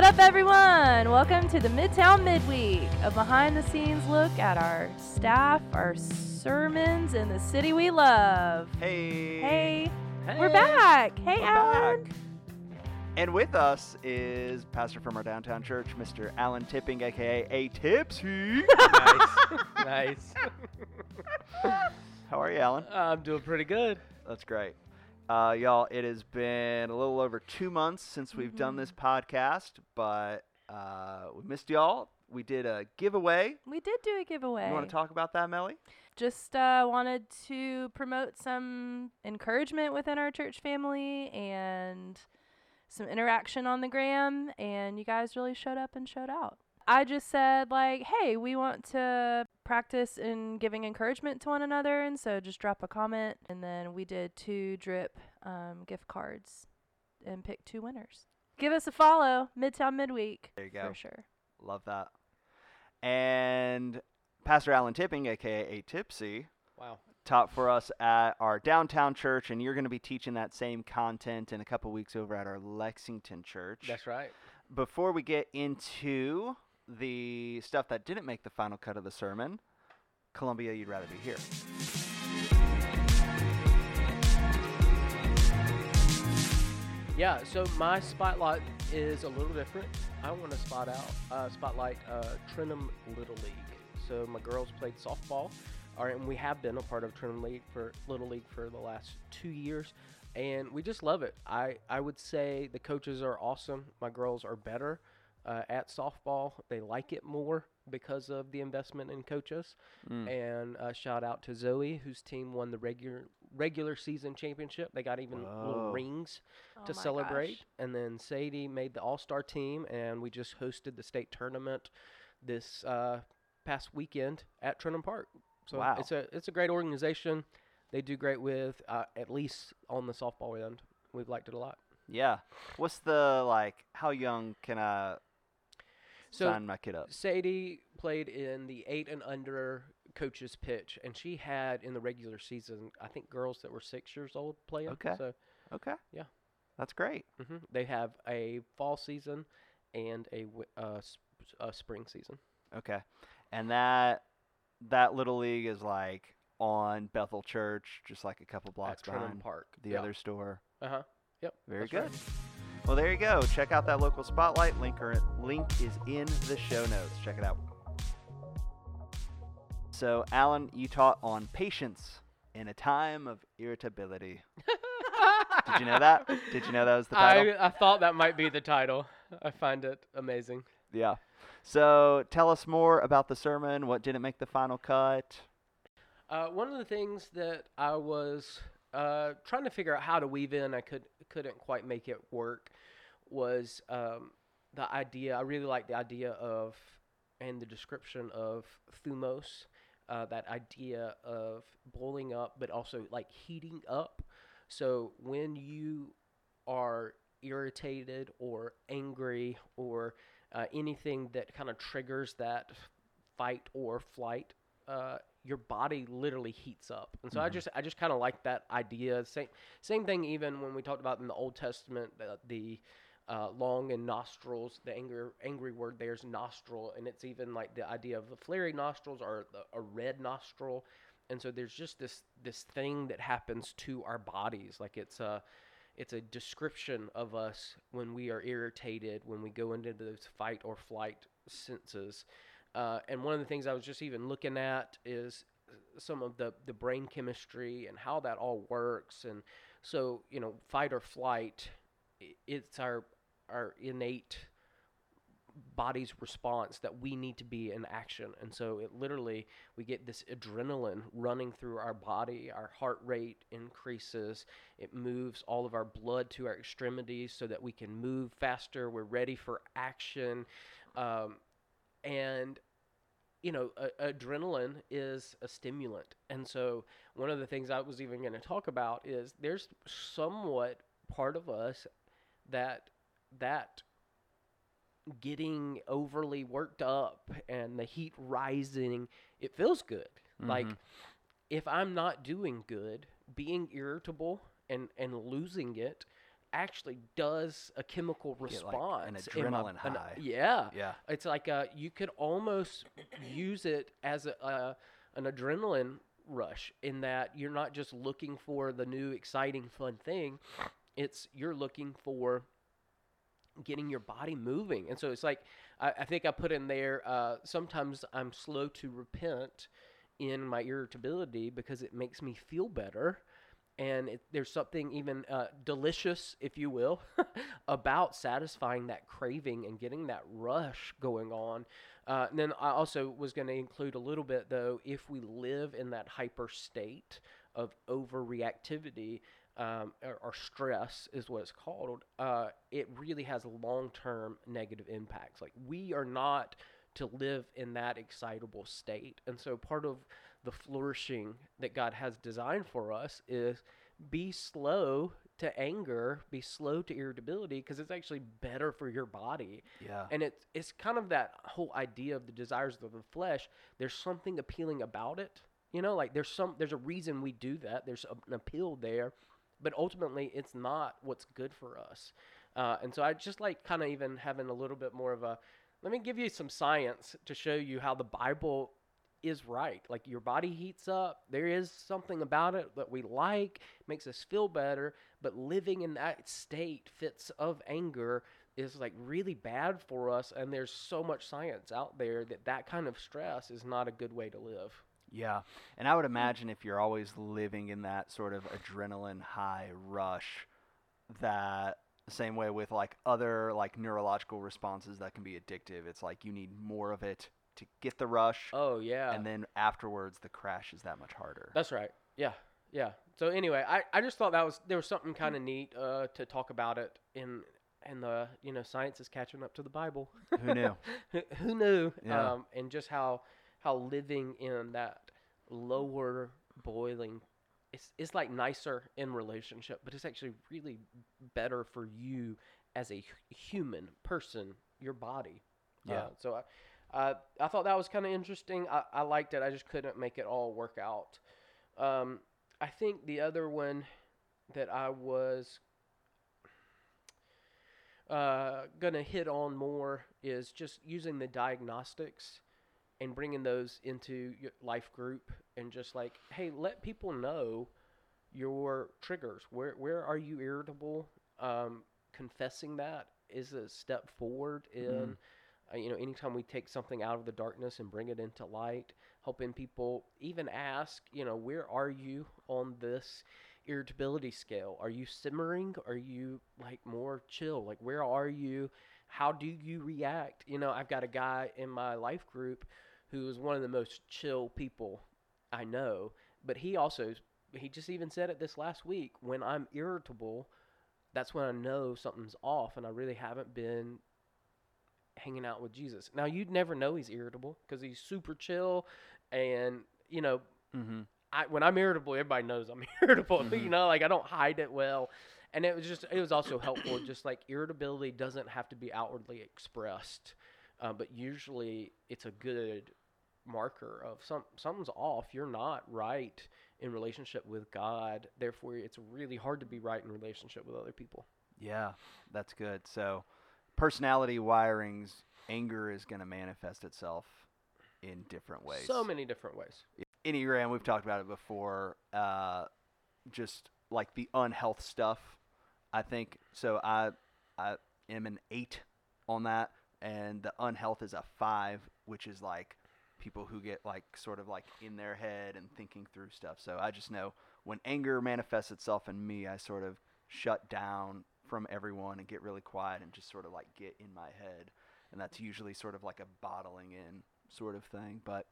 What up, everyone? Welcome to the Midtown Midweek, a behind the scenes look at our staff, our sermons, in the city we love. Hey. Hey, we're back. Hey, We're Alan. back. And with us is pastor from our downtown church, Mr. Alan Tipping, aka A Tipsy. nice, nice. How are you, Alan? I'm doing pretty good. That's great. Uh, y'all, it has been a little over two months since we've done this podcast, but uh, we missed y'all. We did a giveaway. We did do a giveaway. You want to talk about that, Melly? Just uh, wanted to promote some encouragement within our church family and some interaction on the gram, and you guys really showed up and showed out. I just said, like, hey, we want to practice in giving encouragement to one another, and so just drop a comment. And then we did two drip um, gift cards and picked two winners. Give us a follow, Midtown Midweek. There you go. For sure. Love that. And Pastor Alan Tipping, aka A Tipsy, Wow. taught for us at our downtown church, and you're going to be teaching that same content in a couple weeks over at our Lexington church. That's right. Before we get into the stuff that didn't make the final cut of the sermon, Columbia, you'd rather be here. Yeah. So my spotlight is a little different. I want to spot out, uh, spotlight uh, Little League. So my girls played softball, and we have been a part of Trenholm League for Little League for the last two years, and we just love it. I I would say the coaches are awesome. My girls are better. Uh, at softball, they like it more because of the investment in coaches. Mm. And uh, shout out to Zoe, whose team won the regular regular season championship. They got even Whoa. little rings Oh to my celebrate. gosh. And then Sadie made the All Star team, and we just hosted the state tournament this uh, past weekend at Trenholm Park. So Wow. it's a it's a great organization. They do great with uh, at least on the softball end. We've liked it a lot. Yeah. What's the, like, how young can I So sign my kid up? Sadie played in the eight and under coaches pitch, and she had in the regular season, I think girls that were six years old playing. Okay. So Okay. Yeah. That's great. hmm they have a fall season and a uh, sp- uh, spring season. Okay. And that that little league is like on Bethel Church, just like a couple blocks at behind Park. the yeah. other store. Uh huh. Yep. Very good. right. Well, there you go. Check out that local spotlight. Link, or, link is in the show notes. Check it out. So, Alan, you taught on patience in a time of irritability. Did you know that? Did you know that was the title? I, I thought that might be the title. I find it amazing. Yeah. So, tell us more about the sermon. What didn't make the final cut? Uh, one of the things that I was uh, trying to figure out how to weave in, I could couldn't quite make it work, was um, the idea. I really like the idea of and the description of thumos, uh, that idea of boiling up, but also like heating up. So when you are irritated or angry or uh, anything that kind of triggers that fight or flight uh, your body literally heats up. And so I Mhm. just I just kind of like that idea. Same same thing even when we talked about in the Old Testament the, the uh, long and nostrils. The angry angry word there's nostril, and it's even like the idea of the flary nostrils or the, a red nostril. And so there's just this this thing that happens to our bodies, like it's a it's a description of us when we are irritated, when we go into those fight or flight senses. Uh, and one of the things I was just even looking at is some of the, the brain chemistry and how that all works. And so, you know, fight or flight, it's our our innate body's response that we need to be in action. And so it literally we get this adrenaline running through our body, our heart rate increases, it moves all of our blood to our extremities so that we can move faster, we're ready for action. Um, and you know, a- adrenaline is a stimulant. And so one of the things I was even going to talk about is there's somewhat part of us that that getting overly worked up and the heat rising, it feels good. Like Mhm. if I'm not doing good, being irritable and and losing it actually does a chemical Get, like, an response. in my- adrenaline an- high. yeah, Yeah. it's like uh, you could almost use it as a, uh, an adrenaline rush in that you're not just looking for the new exciting fun thing it's you're looking for getting your body moving and so it's like i, I think i put in there uh, sometimes i'm slow to repent in my irritability because it makes me feel better and it, there's something even uh, delicious, if you will, about satisfying that craving and getting that rush going on. Uh, and then I also was going to include a little bit, though, if we live in that hyper state of overreactivity um, or, or stress, is what it's called, uh, it really has long term negative impacts. Like, we are not to live in that excitable state. And so, part of the flourishing that God has designed for us is be slow to anger, be slow to irritability because it's actually better for your body. Yeah. And it's it's kind of that whole idea of the desires of the flesh. There's something appealing about it. You know, like there's some there's a reason we do that. There's an appeal there, but ultimately it's not what's good for us. Uh, and so I just like kind of even having a little bit more of a let me give you some science to show you how the Bible is right. Like your body heats up. There is something about it that we like, makes us feel better, but living in that state fits of anger is like really bad for us and there's so much science out there that that kind of stress is not a good way to live. Yeah. And I would imagine if you're always living in that sort of adrenaline high rush, that same way with like other like neurological responses that can be addictive. It's like you need more of it to get the rush. Oh yeah. And then afterwards, the crash is that much harder. That's right. Yeah. Yeah. So anyway, I, I just thought that was there was something kind of neat uh, to talk about it in and the you know science is catching up to the Bible. Who knew? who, who knew? Yeah. Um, and just how how living in that lower boiling, it's it's like nicer in relationship, but it's actually really better for you as a human person, your body. Yeah. Uh, so I. Uh, I thought that was kind of interesting. I, I liked it. I just couldn't make it all work out. Um, I think the other one that I was uh, gonna hit on more is just using the diagnostics and bringing those into your life group and just like, hey, let people know your triggers. Where where are you irritable? Um, confessing that is a step forward in. Mhm. Uh, you know, anytime we take something out of the darkness and bring it into light, helping people even ask, you know, where are you on this irritability scale? Are you simmering? Are you like more chill? Like, where are you? How do you react? You know, I've got a guy in my life group who is one of the most chill people I know, but he also, he just even said it this last week when I'm irritable, that's when I know something's off and I really haven't been hanging out with Jesus. Now you'd never know he's irritable because he's super chill, and you know, mm-hmm. I when I'm irritable, everybody knows I'm irritable. You Mhm. know, like I don't hide it well, and it was just it was also helpful. just like irritability doesn't have to be outwardly expressed, uh, but usually it's a good marker of some something's off. You're not right in relationship with God. Therefore, it's really hard to be right in relationship with other people. Yeah, that's good. So, personality wirings, anger is going to manifest itself in different ways. So many different ways. Enneagram, we've talked about it before. Uh, just like the unhealth stuff, I think. So I I am an eight on that, and the unhealth is a five, which is like people who get like sort of like in their head and thinking through stuff. So I just know when anger manifests itself in me, I sort of shut down from everyone and get really quiet and just sort of like get in my head, and that's usually sort of like a bottling in sort of thing. But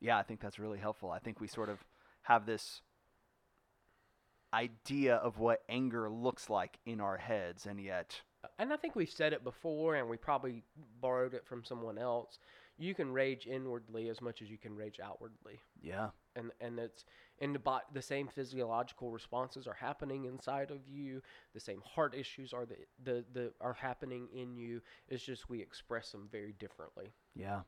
yeah, I think that's really helpful. I think we sort of have this idea of what anger looks like in our heads, and yet, and I think we've said it before, and we probably borrowed it from someone else. You can rage inwardly as much as you can rage outwardly, yeah, and and it's and the bo- the same physiological responses are happening inside of you. The same heart issues are the the, the are happening in you. It's just we express them very differently. yeah,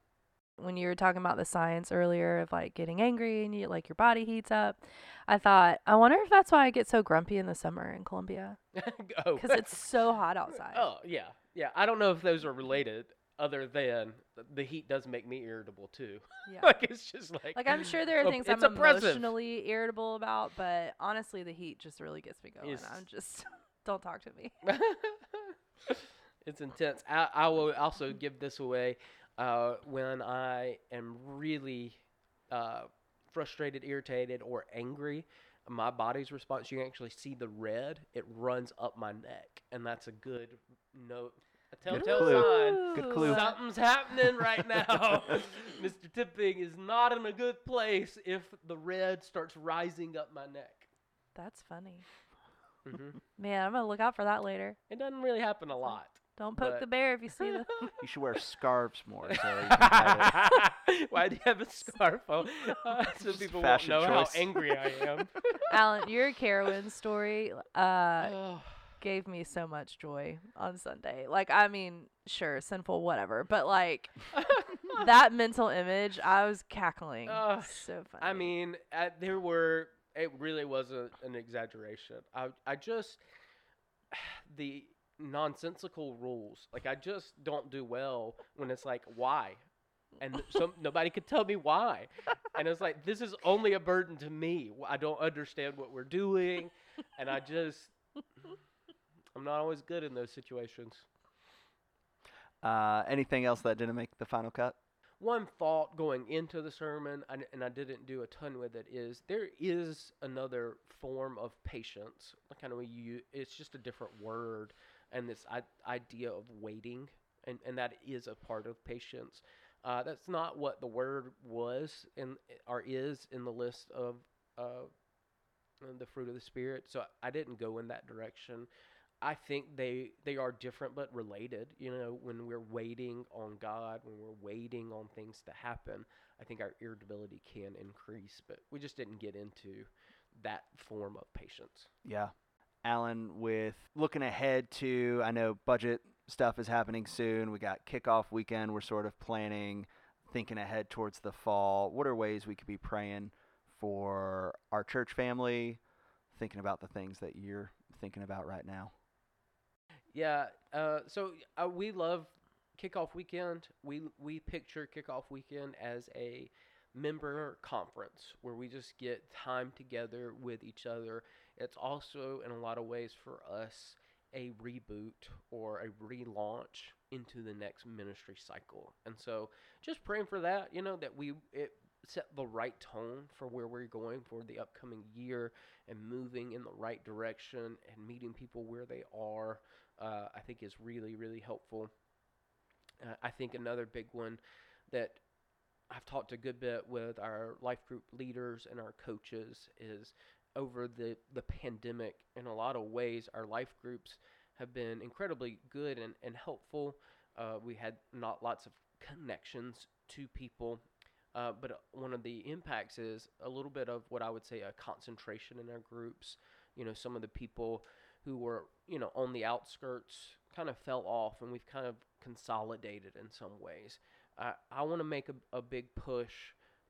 when you were talking about the science earlier of like getting angry and you like your body heats up, I thought, I wonder if that's why I get so grumpy in the summer in Columbia oh, because it's so hot outside. oh yeah, yeah. I don't know if those are related, other than the heat does make me irritable too. Yeah. like it's just like Like I'm sure there are things it's I'm emotionally irritable about, but honestly, the heat just really gets me going. Yes. I'm just don't talk to me. it's intense. I, I will also give this away uh, when I am really uh, frustrated, irritated, or angry. My body's response, you can actually see the red. It runs up my neck, and that's a good note, a telltale clue. sign. Good clue. Something's happening right now. Mr. Tipping is not in a good place if the red starts rising up my neck. That's funny. hmm Man, I'm gonna look out for that later. It doesn't really happen a lot. Don't poke But- the bear if you see the. You should wear scarves more. So you can. Why do you have a scarf on? Uh, so people won't fashion know how angry I am. Alan, your Carowinds story uh, Oh, gave me so much joy on Sunday. Like, I mean, sure, sinful, whatever, but like that mental image, I was cackling. Ugh, so funny. I mean, uh, there were. It really wasn't an exaggeration. I I just the nonsensical rules. Like I just don't do well when it's like why, and some nobody could tell me why, and it's like this is only a burden to me. I don't understand what we're doing, and I just I'm not always good in those situations. Uh, anything else that didn't make the final cut? one thought going into the sermon, and, and I didn't do a ton with it, is there is another form of patience. Kind of you, it's just a different word, and this idea of waiting, and, and that is a part of patience. Uh, that's not what the word was in or is in the list of uh, the fruit of the spirit. So I didn't go in that direction. I think they they are different but related. You know, when we're waiting on God, when we're waiting on things to happen, I think our irritability can increase. But we just didn't get into that form of patience. Yeah. Alan, with looking ahead to, I know budget stuff is happening soon. We got kickoff weekend. We're sort of planning, thinking ahead towards the fall. What are ways we could be praying for our church family? Thinking about the things that you're thinking about right now. Yeah. Uh, so uh, we love kickoff weekend. We we picture kickoff weekend as a member conference where we just get time together with each other. It's also in a lot of ways for us a reboot or a relaunch into the next ministry cycle. And so just praying for that, you know, that we it set the right tone for where we're going for the upcoming year and moving in the right direction and meeting people where they are uh, I think is really, really helpful. Uh, I think another big one that I've talked a good bit with our life group leaders and our coaches is over the, the pandemic, in a lot of ways, our life groups have been incredibly good and, and helpful. Uh, we had not lots of connections to people, uh, but one of the impacts is a little bit of what I would say a concentration in our groups. You know, some of the people who were, you know, on the outskirts kind of fell off and we've kind of consolidated in some ways. I, I want to make a, a big push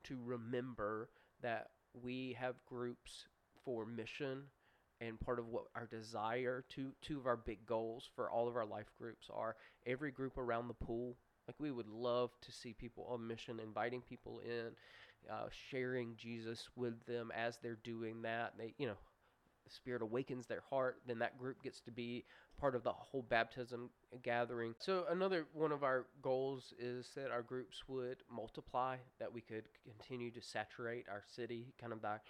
to remember that we have groups for mission and part of what our desire two two of our big goals for all of our life groups are every group around the pool like we would love to see people on mission inviting people in uh, sharing jesus with them as they're doing that they you know the Spirit awakens their heart, then that group gets to be part of the whole baptism gathering. So, another one of our goals is that our groups would multiply, that we could continue to saturate our city. Kind of the,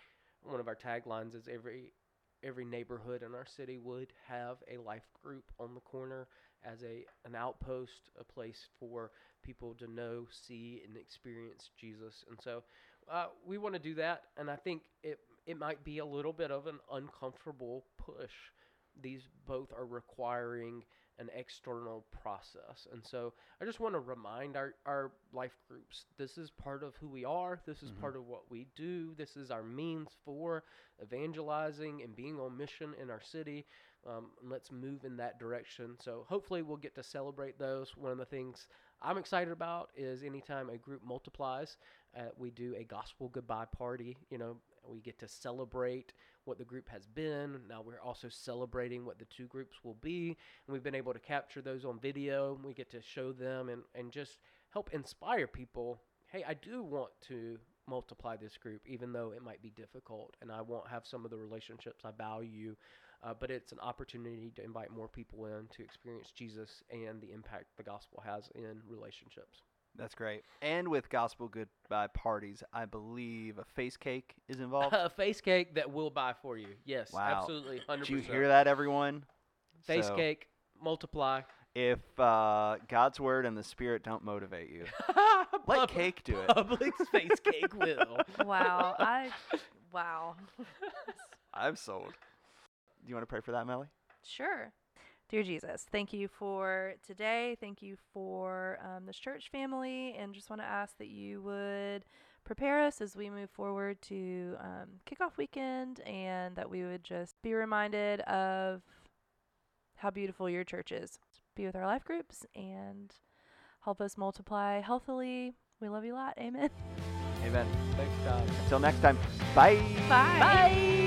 one of our taglines is every every neighborhood in our city would have a life group on the corner as a an outpost, a place for people to know, see, and experience Jesus. And so, uh, we want to do that, and I think it it might be a little bit of an uncomfortable push. These both are requiring an external process. And so I just want to remind our, our life groups this is part of who we are, this is Mhm. part of what we do, this is our means for evangelizing and being on mission in our city. Um, let's move in that direction. So hopefully we'll get to celebrate those. One of the things I'm excited about is anytime a group multiplies, uh, we do a gospel goodbye party. You know, we get to celebrate what the group has been. Now we're also celebrating what the two groups will be. And we've been able to capture those on video. We get to show them and, and just help inspire people. Hey, I do want to multiply this group, even though it might be difficult, and I won't have some of the relationships I value. Uh, but it's an opportunity to invite more people in to experience Jesus and the impact the gospel has in relationships. That's great. And with gospel goodbye parties, I believe a face cake is involved. a face cake that we'll buy for you. Yes, Wow. absolutely, hundred Did you hear that, everyone? Face So, cake, multiply. If uh, God's word and the Spirit don't motivate you, let Pub- cake do it. Publix face cake will. Wow. I wow. I'm sold. Do you want to pray for that, Melly? Sure. Dear Jesus, thank you for today. Thank you for um, this church family. And just want to ask that you would prepare us as we move forward to um, kickoff weekend and that we would just be reminded of how beautiful your church is. Be with our life groups and help us multiply healthily. We love you a lot. Amen. Amen. Thanks, God. Until next time, bye. Bye.